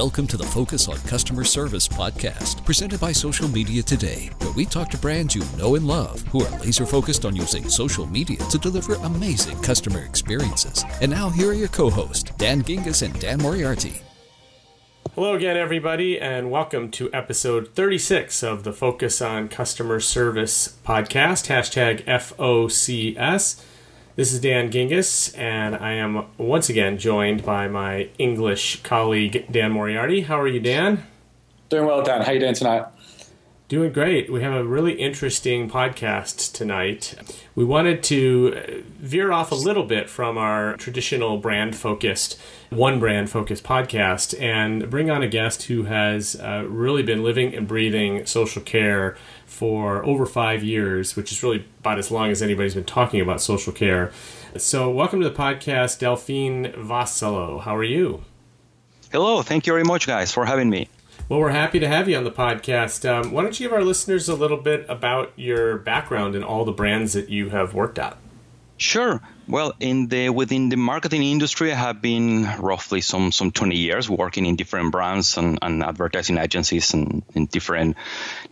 Welcome to the Focus on Customer Service podcast, presented by Social Media Today, where we talk to brands you know and love who are laser focused on using social media to deliver amazing customer experiences. And now, here are your co hosts, Dan Gingiss and Dan Moriarty. Hello again, everybody, and welcome to episode 36 of the Focus on Customer Service podcast, hashtag FOCS. This is Dan Gingiss, and I am once again joined by my English colleague Dan Moriarty. How are you, Dan? Doing well, Dan. How you doing tonight? Doing great. We have a really interesting podcast tonight. We wanted to veer off a little bit from our traditional brand focused, one brand focused podcast and bring on a guest who has uh, really been living and breathing social care for over five years, which is really about as long as anybody's been talking about social care. So, welcome to the podcast, Delphine Vassallo. How are you? Hello. Thank you very much, guys, for having me. Well, we're happy to have you on the podcast. Um, why don't you give our listeners a little bit about your background and all the brands that you have worked at? Sure. Well, in the within the marketing industry, I have been roughly some some 20 years working in different brands and, and advertising agencies and in different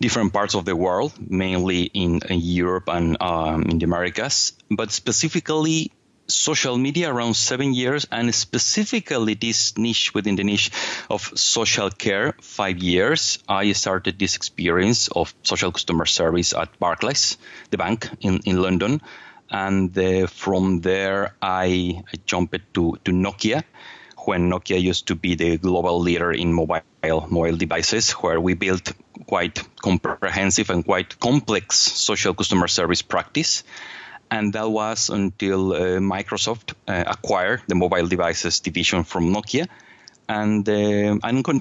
different parts of the world, mainly in, in Europe and um, in the Americas. But specifically, social media around seven years, and specifically this niche within the niche of social care, five years. I started this experience of social customer service at Barclays, the bank in, in London and uh, from there I, I, jumped to, to Nokia when Nokia used to be the global leader in mobile mobile devices, where we built quite comprehensive and quite complex social customer service practice. And that was until uh, Microsoft uh, acquired the mobile devices division from Nokia. And uh,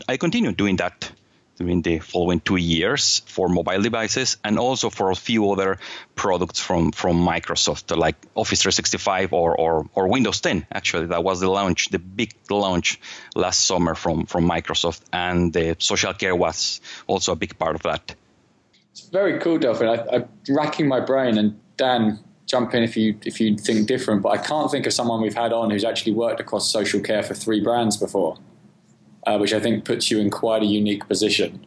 I continued doing that during the following two years for mobile devices and also for a few other products from, from Microsoft, like Office 365 or, or, or Windows 10. Actually, that was the launch, the big launch last summer from, from Microsoft, and the social care was also a big part of that. It's very cool, Delphine. I, I'm racking my brain, and Dan, jump in if you if you think different. But I can't think of someone we've had on who's actually worked across social care for three brands before uh, which I think puts you in quite a unique position.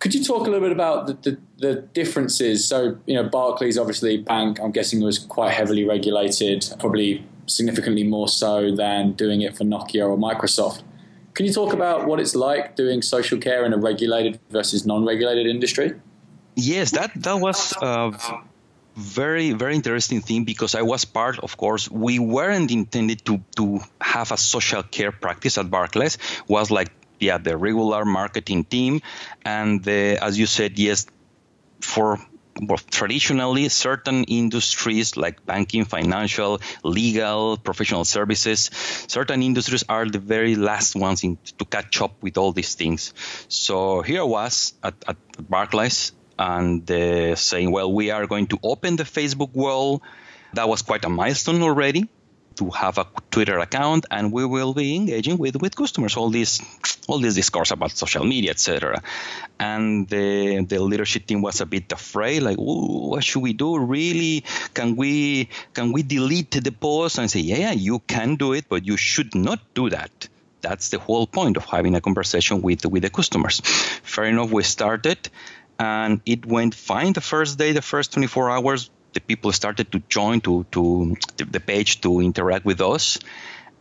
Could you talk a little bit about the, the, the, differences? So, you know, Barclays, obviously, bank, I'm guessing was quite heavily regulated, probably significantly more so than doing it for Nokia or Microsoft. Can you talk about what it's like doing social care in a regulated versus non-regulated industry? Yes, that that was uh, very very interesting thing because I was part, of course, we weren't intended to to have a social care practice at Barclays. Was like yeah the regular marketing team, and the, as you said, yes, for well, traditionally certain industries like banking, financial, legal, professional services, certain industries are the very last ones in, to catch up with all these things. So here I was at, at Barclays and uh, saying, well, we are going to open the Facebook wall. That was quite a milestone already to have a Twitter account, and we will be engaging with, with customers. All this, all this discourse about social media, etc. And the the leadership team was a bit afraid, like, what should we do? Really, can we can we delete the post and say, yeah, you can do it, but you should not do that. That's the whole point of having a conversation with with the customers. Fair enough, we started and it went fine the first day, the first 24 hours. The people started to join to, to the page to interact with us.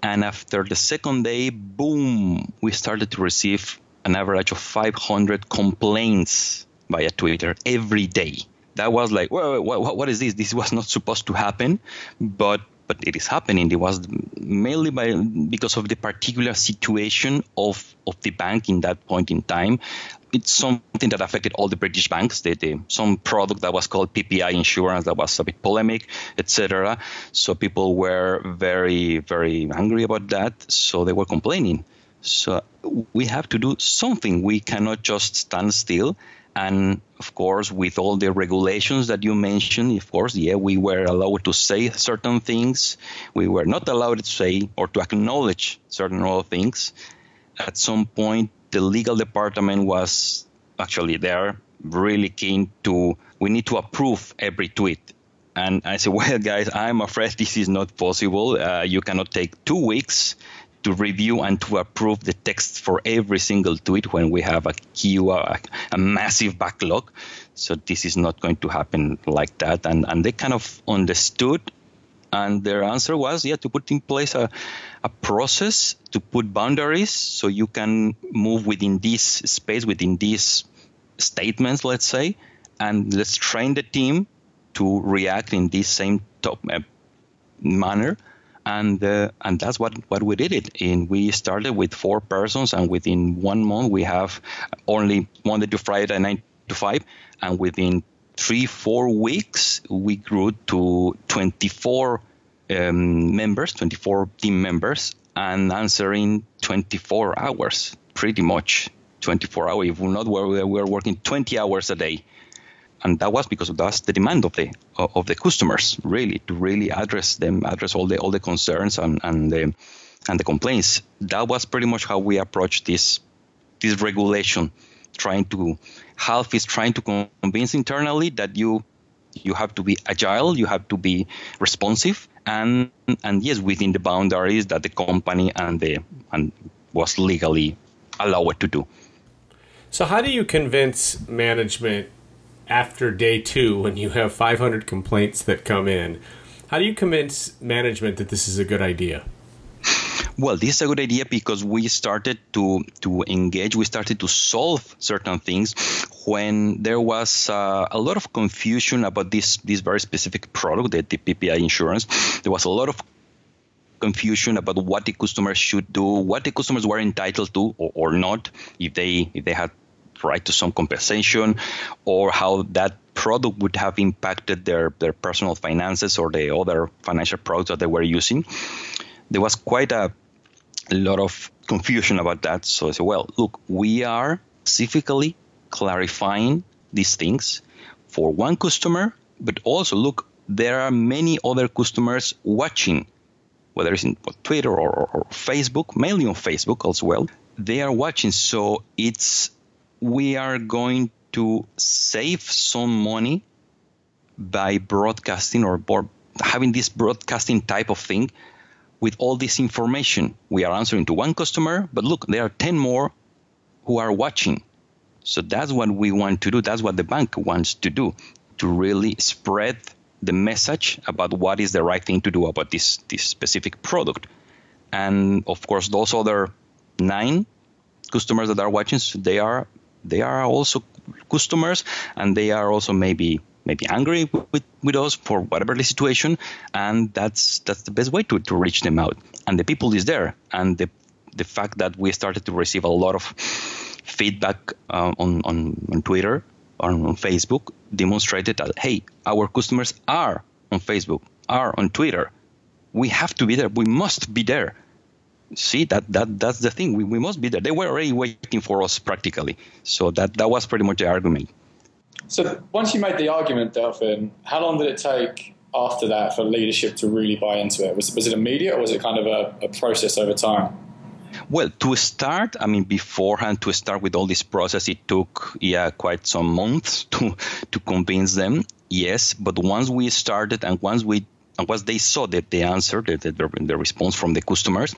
And after the second day, boom, we started to receive an average of 500 complaints via Twitter every day. That was like, what, what is this? This was not supposed to happen, but but it is happening. It was mainly by because of the particular situation of of the bank in that point in time it's something that affected all the British banks. They, they, some product that was called PPI insurance that was a bit polemic, etc. So people were very, very angry about that. So they were complaining. So we have to do something. We cannot just stand still. And of course, with all the regulations that you mentioned, of course, yeah, we were allowed to say certain things. We were not allowed to say or to acknowledge certain other things. At some point, the legal department was actually there, really keen to, we need to approve every tweet. And I said, well, guys, I'm afraid this is not possible. Uh, you cannot take two weeks to review and to approve the text for every single tweet when we have a queue, a, a massive backlog. So this is not going to happen like that. And, and they kind of understood and their answer was yeah to put in place a, a process to put boundaries so you can move within this space within these statements let's say and let's train the team to react in this same top uh, manner and uh, and that's what what we did it in. We started with four persons and within one month we have only monday to friday nine to five. And within three four weeks we grew to 24 um, members 24 team members and answering 24 hours pretty much 24 hours if we're not we were working 20 hours a day and that was because that's the demand of the of the customers really to really address them address all the all the concerns and and the and the complaints. That was pretty much how we approached this this regulation trying to half is trying to convince internally that you you have to be agile you have to be responsive and and yes within the boundaries that the company and the and was legally allowed to do. So how do you convince management after day two, when you have 500 complaints that come in, how do you convince management that this is a good idea? Well, this is a good idea because we started to to engage. We started to solve certain things when there was uh, a lot of confusion about this this very specific product, the, the PPI insurance. There was a lot of confusion about what the customers should do, what the customers were entitled to or, or not, if they if they had right to some compensation or how that product would have impacted their, their personal finances or the other financial products that they were using. There was quite a, lot of confusion about that. So I said, well, look, we are specifically clarifying these things for one customer, but also look, there are many other customers watching, whether it's in Twitter or, or, or Facebook, mainly on Facebook as well. They are watching, so it's we are going to save some money by broadcasting or having this broadcasting type of thing with all this information. We are answering to one customer, but look, there are 10 more who are watching. So that's what we want to do. That's what the bank wants to do to really spread the message about what is the right thing to do about this, this specific product. And of course, those other nine customers that are watching, they are they are also customers and they are also maybe maybe angry with, with us for whatever the situation and that's that's the best way to, to reach them out. And the people is there and the the fact that we started to receive a lot of feedback uh, on, on, on twitter or on facebook demonstrated that hey our customers are on facebook are on twitter. We have to be there. We must be there see that that that's the thing. We, we must be there. They were already waiting for us practically. So that that was pretty much the argument. So once you made the argument Delphine how long did it take after that for leadership to really buy into it? Was, was it immediate or was it kind of a, a process over time? Well, to start, I mean, beforehand, to start with all this process, it took, yeah, quite some months to to convince them. Yes, but once we started and once we and once they saw that the answer, the, the, the response from the customers,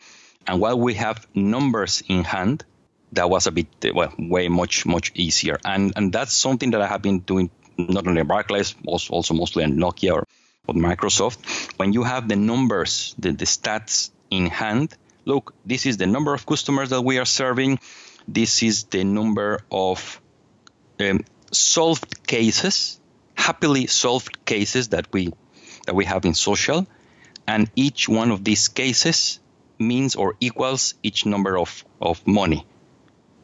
and while we have numbers in hand, that was a bit well, way much much easier. And and that's something that I have been doing not only at Barclays, also, also mostly at Nokia or, or Microsoft. When you have the numbers, the, the stats in hand, look, this is the number of customers that we are serving. This is the number of um, solved cases, happily solved cases that we that we have in social, and each one of these cases means or equals each number of, of money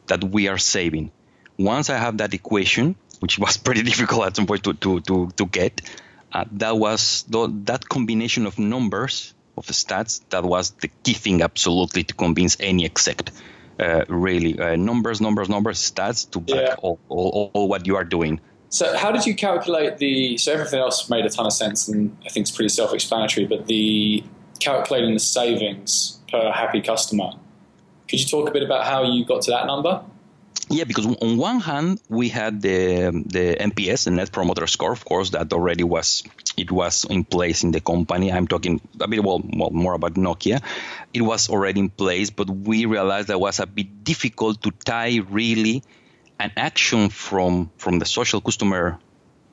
that we are saving. Once I have that equation, which was pretty difficult at some point to, to, to, to get, uh, that was the, that combination of numbers, of stats, that was the key thing absolutely to convince any exec. Uh, really, uh, numbers, numbers, numbers, stats to back yeah. all, all, all what you are doing. So, how did you calculate the? So everything else made a ton of sense, and I think it's pretty self-explanatory. But the calculating the savings per happy customer. Could you talk a bit about how you got to that number? yeah, because on one hand we had the the NPS, the Net Promoter Score, of course, that already was it was in place in the company. I'm talking a bit well, well more about Nokia. It was already in place, but we realized that was a bit difficult to tie really an action from from the social customer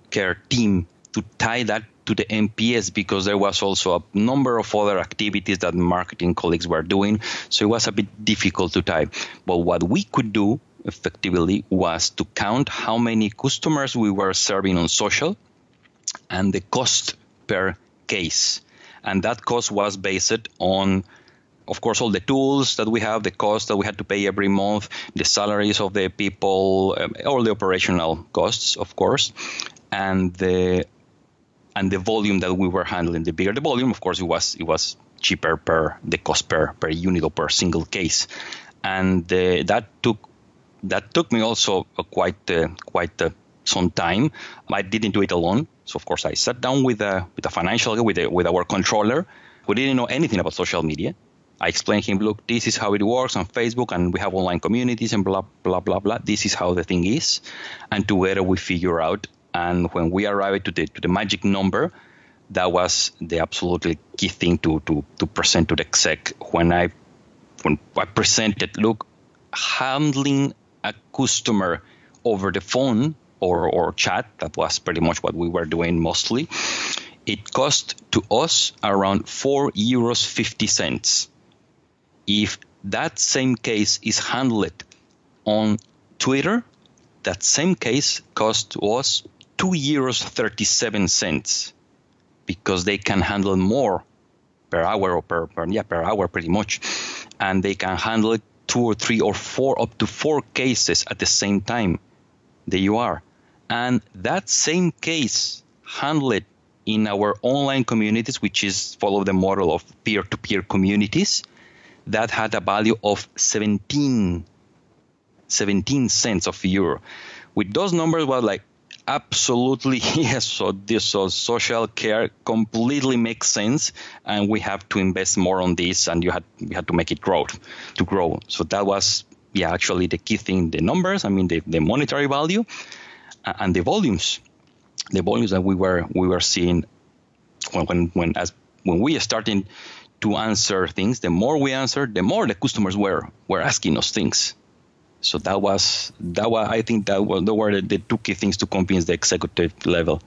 care team to tie that to the NPS because there was also a number of other activities that marketing colleagues were doing. So it was a bit difficult to tie. But what we could do effectively was to count how many customers we were serving on social and the cost per case. And that cost was based on of course, all the tools that we have, the cost that we had to pay every month, the salaries of the people, um, all the operational costs, of course, and the and the volume that we were handling. The bigger the volume, of course, it was it was cheaper per the cost per per unit or per single case, and uh, that took that took me also quite uh, quite uh, some time. I didn't do it alone, so of course I sat down with a with a financial with a, with our controller who didn't know anything about social media. I explained him, look, this is how it works on Facebook, and we have online communities and blah blah blah blah. This is how the thing is, and together we figure out and when we arrived to the to the magic number, that was the absolutely key thing to to to present to the exec when I when I presented. Look, handling a customer over the phone or or chat that was pretty much what we were doing mostly. It cost to us around four euros fifty cents. If that same case is handled on Twitter, that same case cost us two euros 37 cents because they can handle more per hour or per, per yeah per hour pretty much. And they can handle two or three or four up to four cases at the same time there you are. And that same case handled in our online communities which is follow the model of peer-to-peer communities that had a value of 17 17 cents of euro. With those numbers was like absolutely yes so this so social care completely makes sense and we have to invest more on this and you had we had to make it grow to grow. So that was yeah actually the key thing the numbers i mean the, the monetary value and the volumes. The volumes that we were we were seeing when when, when as when we started to answer things the more we answered the more the customers were were asking us things so that was that was I think that was the were the, two key things to convince the executive level.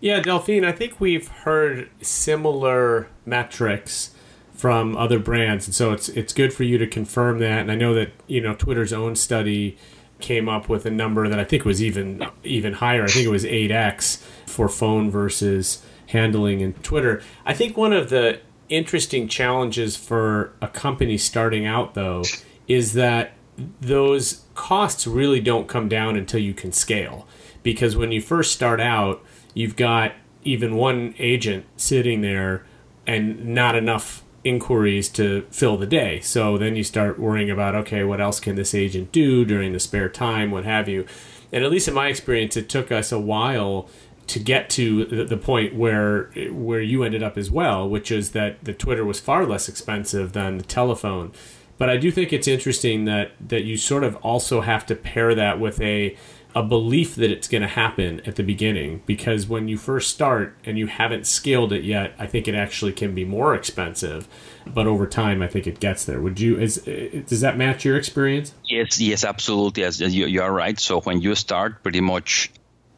Yeah, Delphine, I think we've heard similar metrics from other brands, and so it's it's good for you to confirm that. And I know that you know Twitter's own study came up with a number that I think was even even higher. I think it was eight x for phone versus handling in Twitter. I think one of the interesting challenges for a company starting out though is that those costs really don't come down until you can scale. Because when you first start out, you've got even one agent sitting there and not enough inquiries to fill the day. So then you start worrying about okay, what else can this agent do during the spare time, what have you. And at least in my experience, it took us a while to get to the point where where you ended up as well, which is that the Twitter was far less expensive than the telephone. But I do think it's interesting that that you sort of also have to pair that with a a belief that it's going to happen at the beginning because when you first start and you haven't scaled it yet, I think it actually can be more expensive. But over time, I think it gets there. Would you is does that match your experience? Yes, yes, absolutely. Yes, you, you are right. So when you start, pretty much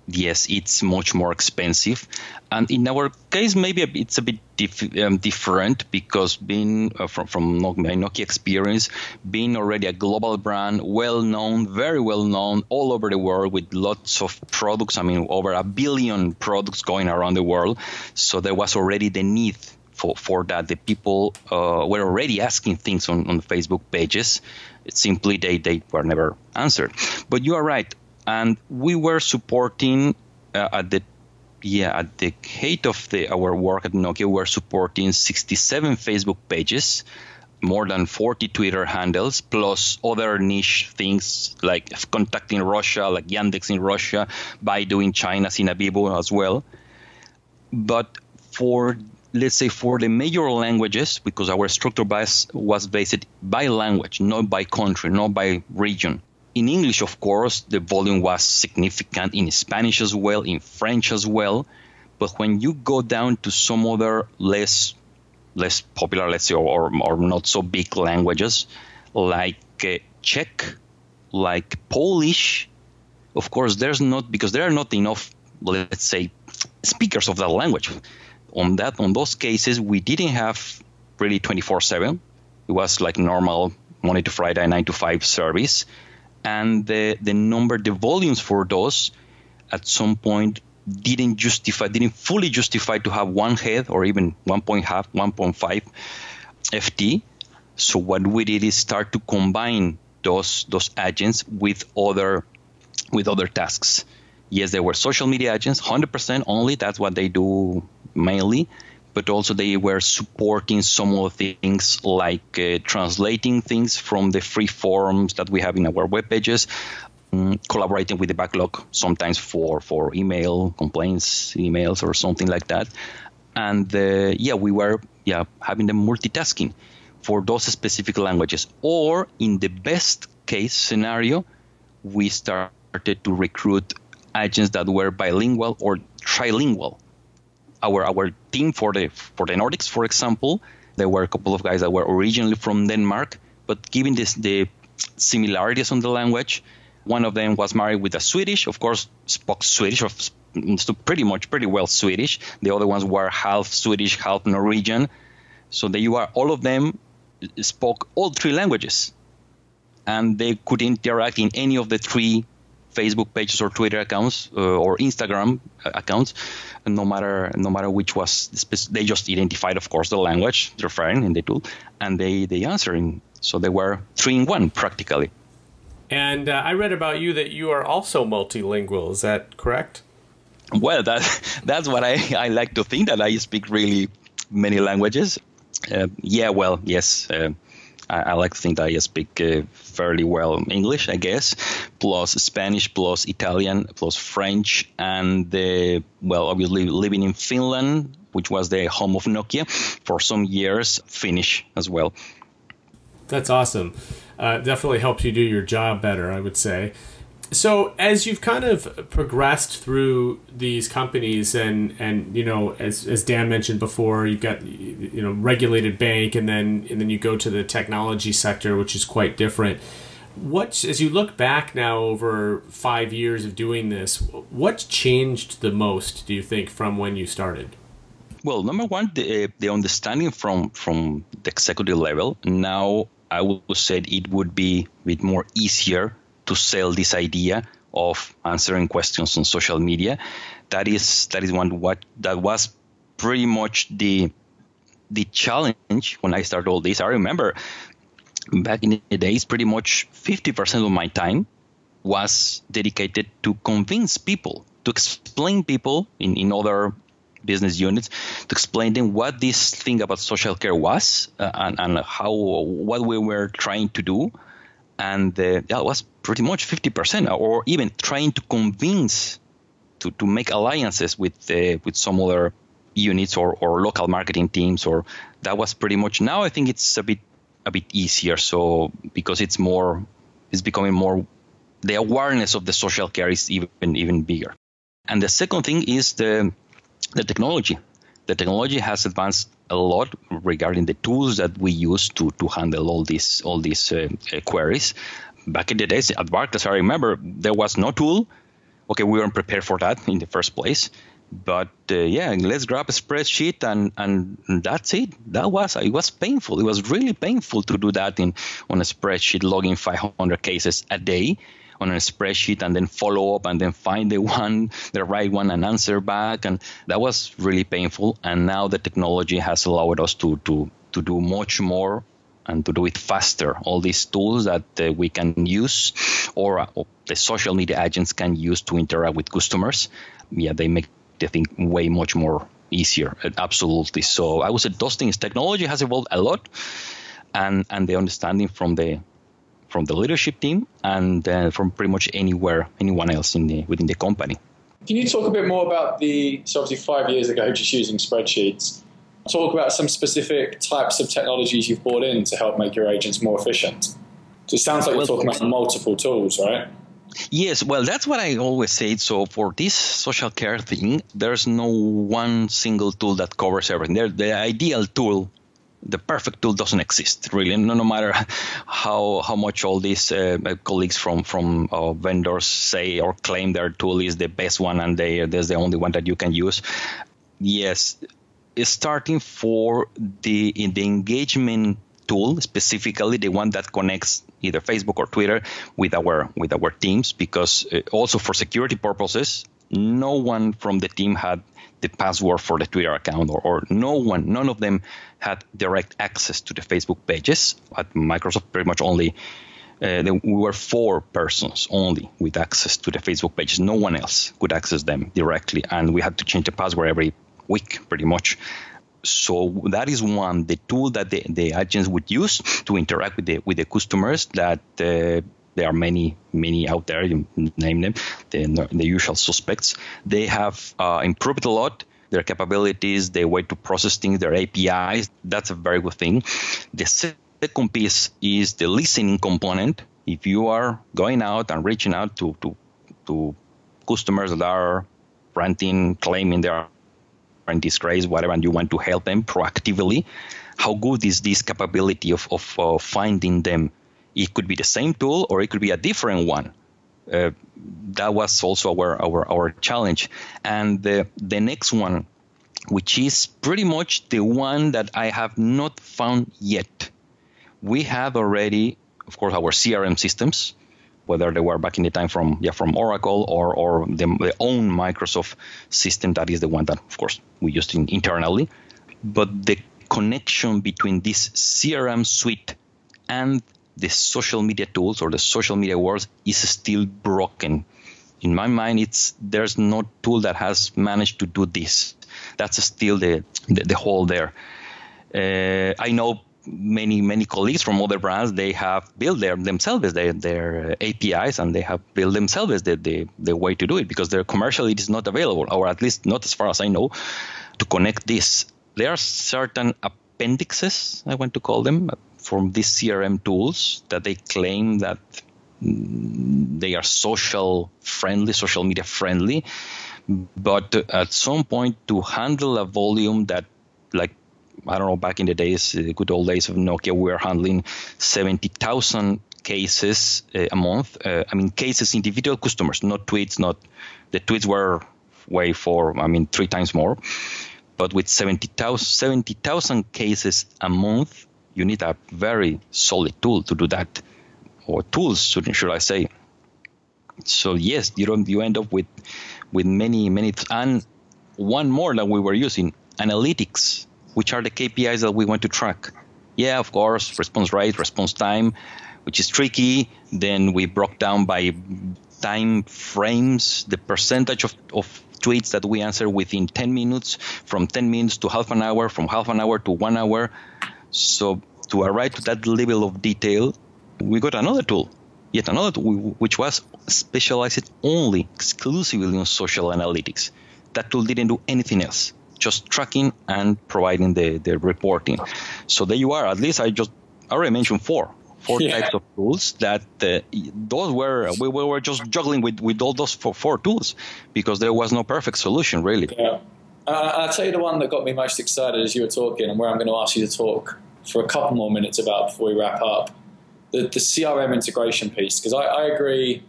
yes, it's much more expensive. And in our case, maybe it's a bit dif- um, different because being uh, from, from my Nokia experience, being already a global brand, well known, very well known all over the world with lots of products. I mean, over a billion products going around the world. So there was already the need for, for that. The people uh, were already asking things on, on Facebook pages. It's simply they, they were never answered. But you are right and we were supporting uh, at the yeah at the height of the our work at Nokia we were supporting 67 Facebook pages more than 40 Twitter handles, plus other niche things like VKontakte Russia, like Yandex in Russia, Baidu in China, Sina Weibo as well. But for let's say for the major languages, because our structure base was based by language, not by country, not by region, in English, of course, the volume was significant in Spanish as well, in French as well. But when you go down to some other less less popular, let's say, or, or not so big languages like uh, Czech, like Polish, of course, there's not because there are not enough, let's say, speakers of that language. On that, on those cases, we didn't have really 24/7. It was like normal Monday to Friday, nine to five service, and the the number, the volumes for those, at some point didn't justify, didn't fully justify to have one head or even 1.5, 1.5 FT. So what we did is start to combine those those agents with other with other tasks. Yes, they were social media agents, 100% only. That's what they do mainly. But also they were supporting some of the things like uh, translating things from the free forms that we have in our web pages, um, collaborating with the backlog sometimes for, for email complaints, emails or something like that. And uh, yeah, we were yeah having the multitasking for those specific languages. Or in the best case scenario, we started to recruit agents that were bilingual or trilingual. Our our team for the for the Nordics, for example, there were a couple of guys that were originally from Denmark, but given this the similarities on the language, one of them was married with a Swedish, of course, spoke Swedish, or pretty much pretty well Swedish. The other ones were half Swedish, half Norwegian. So there you are. All of them spoke all three languages, and they could interact in any of the three Facebook pages or Twitter accounts uh, or Instagram accounts, no matter no matter which was they just identified, of course, the language they're referring in the tool, and they they answering. So they were three in one practically. And uh, I read about you that you are also multilingual. Is that correct? Well, that that's what I, I like to think that I speak really many languages. Uh, yeah, well, yes. Uh, I, I, like to think that I speak uh, fairly well English, I guess, plus Spanish, plus Italian, plus French, and uh, well, obviously living in Finland, which was the home of Nokia for some years, Finnish as well. That's awesome. Uh, definitely helps you do your job better, I would say. So as you've kind of progressed through these companies, and and you know, as as Dan mentioned before, you've got you know regulated bank, and then and then you go to the technology sector, which is quite different. What as you look back now over five years of doing this, what's changed the most? Do you think from when you started? Well, number one, the, eh, the understanding from from the executive level. Now, I would say it would be a bit more easier to sell this idea of answering questions on social media. That is that is one what that was pretty much the the challenge when I started all this. I remember back in the days, pretty much 50% of my time was dedicated to convince people, to explain people in, in other business units, to explain them what this thing about social care was uh, and, and how what we were trying to do and uh, that was pretty much 50% or even trying to convince to, to make alliances with uh, with some other units or, or local marketing teams or that was pretty much now i think it's a bit a bit easier. So because it's more it's becoming more the awareness of the social care is even even bigger. And the second thing is the the technology. The technology has advanced a lot regarding the tools that we use to, to handle all these all these uh, uh, queries. Back in the days at Barclays, I remember there was no tool. Okay, we weren't prepared for that in the first place. But uh, yeah, let's grab a spreadsheet and, and that's it. That was it was painful. It was really painful to do that in on a spreadsheet, logging 500 cases a day on a spreadsheet and then follow up and then find the one, the right one, and answer back. And that was really painful. And now the technology has allowed us to to to do much more and to do it faster. All these tools that uh, we can use, or, uh, or, the social media agents can use to interact with customers, yeah, they make the thing way much more easier. Absolutely. So I would say those things. Technology has evolved a lot, and and the understanding from the from the leadership team and uh, from pretty much anywhere, anyone else in the, within the company. Can you talk a bit more about the, so obviously five years ago, just using spreadsheets, talk about some specific types of technologies you've brought in to help make your agents more efficient? So it sounds like well, you're talking about multiple tools, right? Yes, well, that's what I always say. So for this social care thing, there's no one single tool that covers everything. There, the ideal tool, the perfect tool, doesn't exist really. No, no matter how how much all these uh, colleagues from from uh, vendors say or claim their tool is the best one and they there's the only one that you can use. Yes, starting for the in the engagement tool specifically the one that connects either Facebook or Twitter with our with our teams because uh, also for security purposes no one from the team had the password for the Twitter account or, or no one none of them had direct access to the Facebook pages at Microsoft pretty much only uh, we were four persons only with access to the Facebook pages. No one else could access them directly, and we had to change the password every week, pretty much so that is one the tool that the, the agents would use to interact with the with the customers that uh, there are many many out there you name them. The, the usual suspects. They have uh, improved a lot. Their capabilities their way to process things their apis that's a very good thing. The second piece is the listening component. If you are going out and reaching out to to, to customers that are ranting claiming they are in disgrace, whatever, and you want to help them proactively, how good is this capability of, of uh, finding them? It could be the same tool or it could be a different one. Uh, that was also our, our, our challenge. And the, the next one, which is pretty much the one that I have not found yet. We have already, of course, our CRM systems, whether they were back in the time from yeah from Oracle or or the, the own Microsoft system that is the one that of course we used in, internally, but the connection between this CRM suite and the social media tools or the social media world is still broken. In my mind, it's there's no tool that has managed to do this. That's still the the, the hole there. Uh, I know many many colleagues from other brands they have built their themselves their, their APIs and they have built themselves the, the, the way to do it because their commercially it is not available or at least not as far as I know to connect this. There are certain appendixes I want to call them from these CRM tools that they claim that they are social friendly, social media friendly, but at some point to handle a volume that like I don't know, back in the days, the good old days of Nokia, we were handling 70,000 cases uh, a month. Uh, I mean, cases, individual customers, not tweets, not the tweets were way for, I mean, three times more. But with 70,000 70, cases a month, you need a very solid tool to do that, or tools, should I say. So yes, you don't you end up with with many many and one more that we were using analytics which are the KPIs that we want to track. Yeah, of course, response rate, response time, which is tricky. Then we broke down by time frames, the percentage of, of tweets that we answer within 10 minutes, from 10 minutes to half an hour, from half an hour to one hour. So to arrive to that level of detail, we got another tool, yet another tool, which was specialized only exclusively on social analytics. That tool didn't do anything else just tracking and providing the, the reporting. So there you are. At least I just I already mentioned four four yeah. types of tools that uh, those were we, we, were just juggling with, with all those four, four tools because there was no perfect solution really. Yeah. Uh, I'll tell you the one that got me most excited as you were talking and where I'm going to ask you to talk for a couple more minutes about before we wrap up. The, the CRM integration piece, because I, I, agree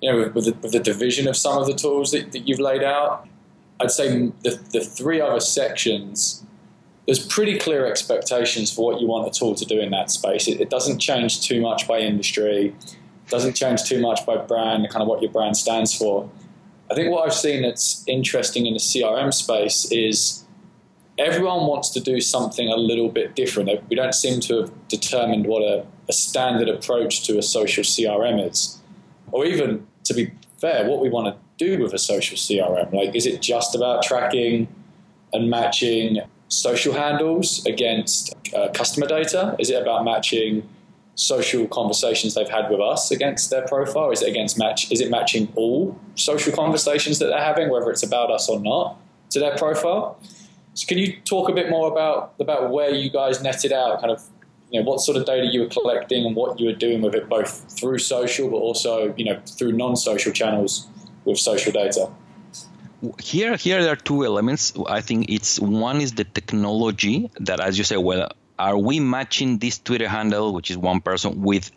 you know, with, with, the, with, the, division of some of the tools that, that you've laid out. I'd say the, the three other sections, there's pretty clear expectations for what you want a tool to do in that space. It, it doesn't change too much by industry, doesn't change too much by brand, kind of what your brand stands for. I think what I've seen that's interesting in the CRM space is everyone wants to do something a little bit different. We don't seem to have determined what a, a standard approach to a social CRM is, or even to be fair, what we want to do with a social CRM? Like, is it just about tracking and matching social handles against uh, customer data? Is it about matching social conversations they've had with us against their profile? Is it against match? Is it matching all social conversations that they're having, whether it's about us or not, to their profile? So, can you talk a bit more about about where you guys netted out, kind of you know, what sort of data you were collecting and what you were doing with it, both through social but also you know through non-social channels with social data. Here, here there are two elements. I think it's one is the technology that, as you say, well, are we matching this Twitter handle, which is one person, with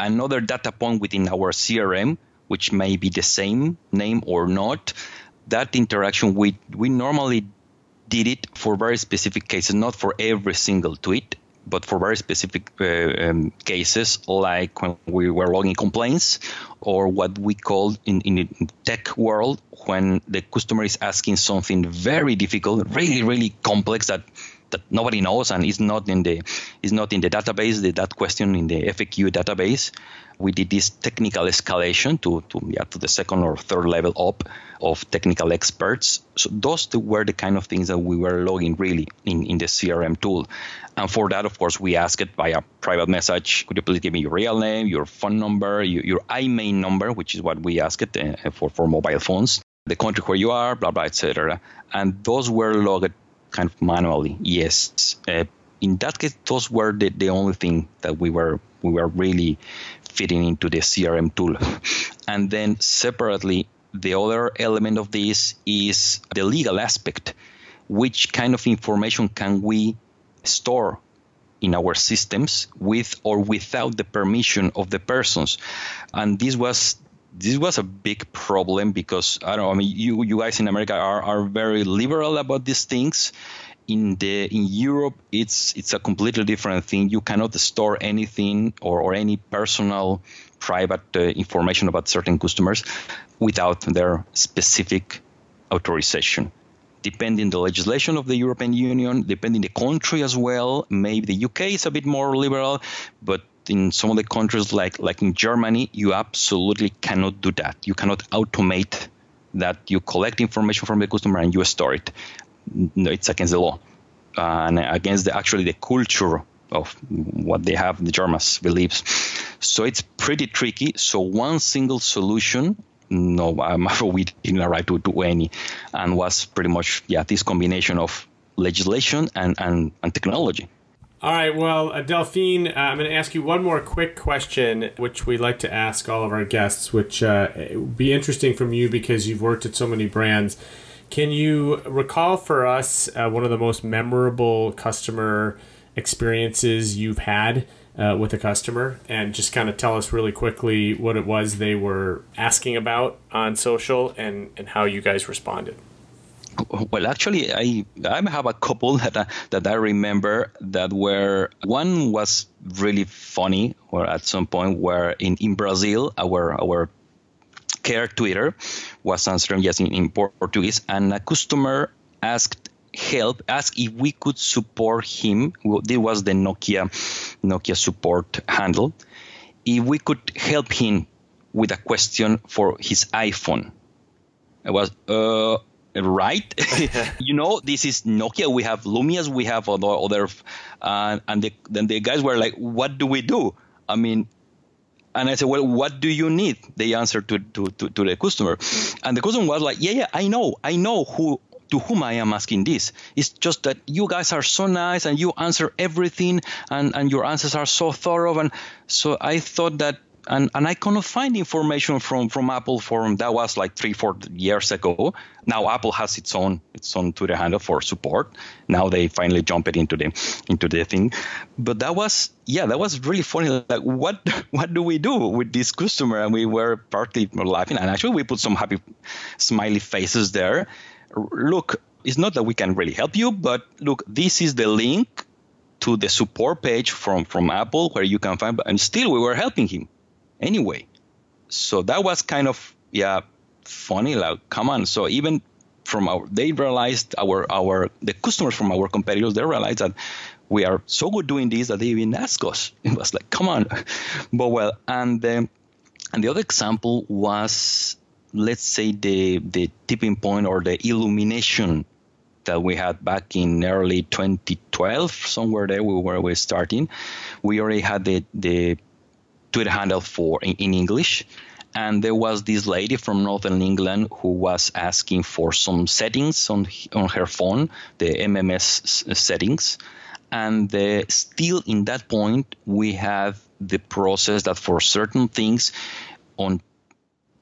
another data point within our CRM, which may be the same name or not? That interaction we we normally did it for very specific cases, not for every single tweet, but for very specific uh, um, cases, like when we were logging complaints, or what we call in, in the tech world when the customer is asking something very difficult, really, really complex that that nobody knows and is not in the is not in the database. The, that question in the FAQ database, we did this technical escalation to to yeah to the second or third level up of technical experts. So those were the kind of things that we were logging really in in the CRM tool. And for that, of course, we asked it via private message. Could you please give me your real name, your phone number, your, your number, which is what we asked uh, for for mobile phones, the country where you are, blah blah, etc. And those were logged kind of manually. Yes. Uh, in that case, those were the, the only thing that we were we were really fitting into the CRM tool. And then separately, the other element of this is the legal aspect. Which kind of information can we store in our systems with or without the permission of the persons? And this was this was a big problem because I don't. I mean, you you guys in America are, are very liberal about these things. In the in Europe, it's it's a completely different thing. You cannot store anything or, or any personal private uh, information about certain customers without their specific authorization. Depending the legislation of the European Union, depending the country as well. Maybe the UK is a bit more liberal, but in some of the countries like like in Germany, you absolutely cannot do that. You cannot automate that. You collect information from the customer and you store it. No, it's against the law and against the actually the culture of what they have the Germans beliefs. So it's pretty tricky. So one single solution. No, um, we didn't arrive to, to any, and was pretty much yeah this combination of legislation and, and, and technology. All right. Well, uh, Delphine, uh, I'm going to ask you one more quick question, which we like to ask all of our guests, which uh, would be interesting from you because you've worked at so many brands. Can you recall for us uh, one of the most memorable customer experiences you've had uh, with a customer and just kind of tell us really quickly what it was they were asking about on social and, and how you guys responded? Well, actually, I I have a couple that I, that I remember that were one was really funny, or at some point where in, in Brazil, our our care Twitter was answering yes in, in Portuguese, and a customer asked help, asked if we could support him. Well, this was the Nokia Nokia support handle. If we could help him with a question for his iPhone. It was uh right? you know, this is Nokia. We have Lumias. We have other, other uh, and the, then the guys were like, "What do we do?" I mean, and I said, "Well, what do you need?" They answered to, to, to, to the customer, and the customer was like, "Yeah, yeah, I know, I know who." To whom I am asking this? It's just that you guys are so nice and you answer everything and, and your answers are so thorough. And so I thought that and, and I cannot find information from, from Apple from that was like three four years ago. Now Apple has its own its own Twitter handle for support. Now they finally jump it into the into the thing, but that was yeah that was really funny. Like what what do we do with this customer? And we were partly laughing, and actually we put some happy smiley faces there. Look, it's not that we can really help you, but look, this is the link to the support page from from Apple where you can find. And still, we were helping him anyway. So that was kind of yeah funny. Like come on. So even from our they realized our our the customers from our competitors they realized that we are so good doing this that they even ask us. It was like come on, but well and the, and the other example was let's say the the tipping point or the illumination that we had back in early 2012 somewhere there we were we starting we already had the the Twitter handle for in, in English. And there was this lady from Northern England who was asking for some settings on on her phone, the MMS settings, And uh, still in that point, we have the process that for certain things on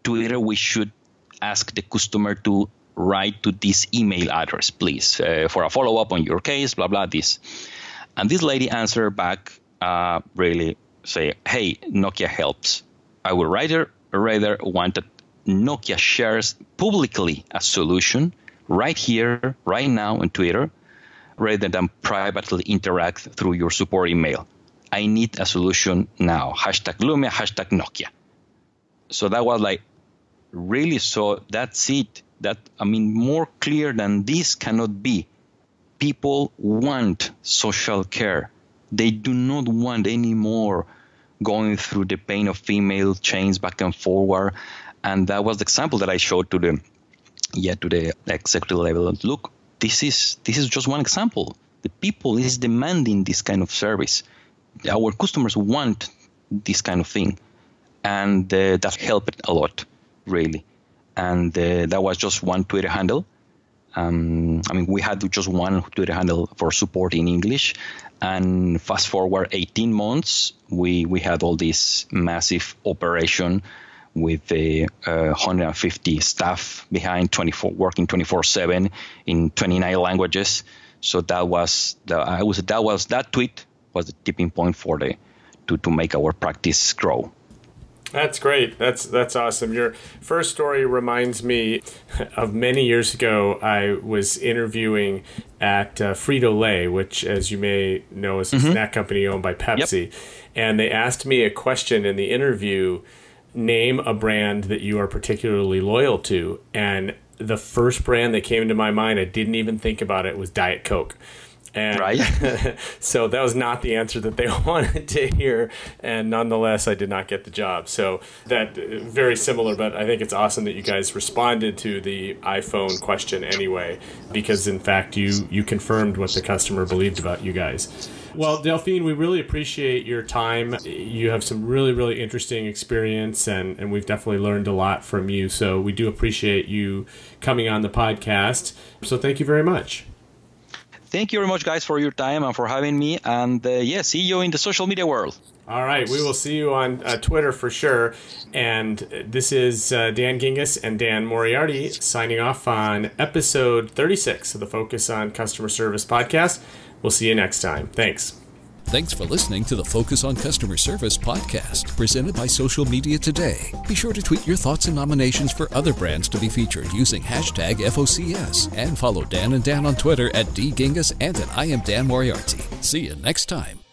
Twitter, we should ask the customer to write to this email address, please, uh, for a follow up on your case, blah, blah, this. And this lady answered back, uh, really say, hey, Nokia helps. I would rather, rather want that Nokia shares publicly a solution right here, right now on Twitter, rather than privately interact through your support email. I need a solution now. Hashtag Lumia, hashtag Nokia. So that was like really so that's it. That I mean more clear than this cannot be. People want social care. They do not want any more going through the pain of email chains back and forward. And that was the example that I showed to the yeah to the executive level. Look, this is this is just one example. The people is demanding this kind of service. Our customers want this kind of thing, and uh, that helped a lot, really. And uh, that was just one Twitter handle. Um, I mean, we had just one Twitter handle for support in English, and fast forward 18 months, we we had all this massive operation with a uh, 150 staff behind 24 working 24/7 in 29 languages. So that was the I was that was that tweet was the tipping point for the to to make our practice grow. That's great. That's that's awesome. Your first story reminds me of many years ago. I was interviewing at uh, Frito Lay, which, as you may know, is a mm-hmm. snack company owned by Pepsi, yep. and they asked me a question in the interview name a brand that you are particularly loyal to. And the first brand that came into my mind, I didn't even think about it, was Diet Coke. And right. so that was not the answer that they wanted to hear. And nonetheless, I did not get the job. So that uh, very similar, but I think it's awesome that you guys responded to the iPhone question anyway, because in fact, you, you confirmed what the customer believed about you guys. Well, Delphine, we really appreciate your time. You have some really, really interesting experience, and, and we've definitely learned a lot from you. So we do appreciate you coming on the podcast. So thank you very much. Thank you very much, guys, for your time and for having me. And uh, yeah, see you in the social media world. All right, we will see you on uh, Twitter for sure. And this is uh, Dan Gingiss and Dan Moriarty signing off on episode 36 of the Focus on Customer Service podcast. We'll see you next time. Thanks. Thanks for listening to the Focus on Customer Service podcast presented by Social Media Today. Be sure to tweet your thoughts and nominations for other brands to be featured using hashtag FOCS and follow Dan and Dan on Twitter at DGingiss and at I am Dan Moriarty. See you next time.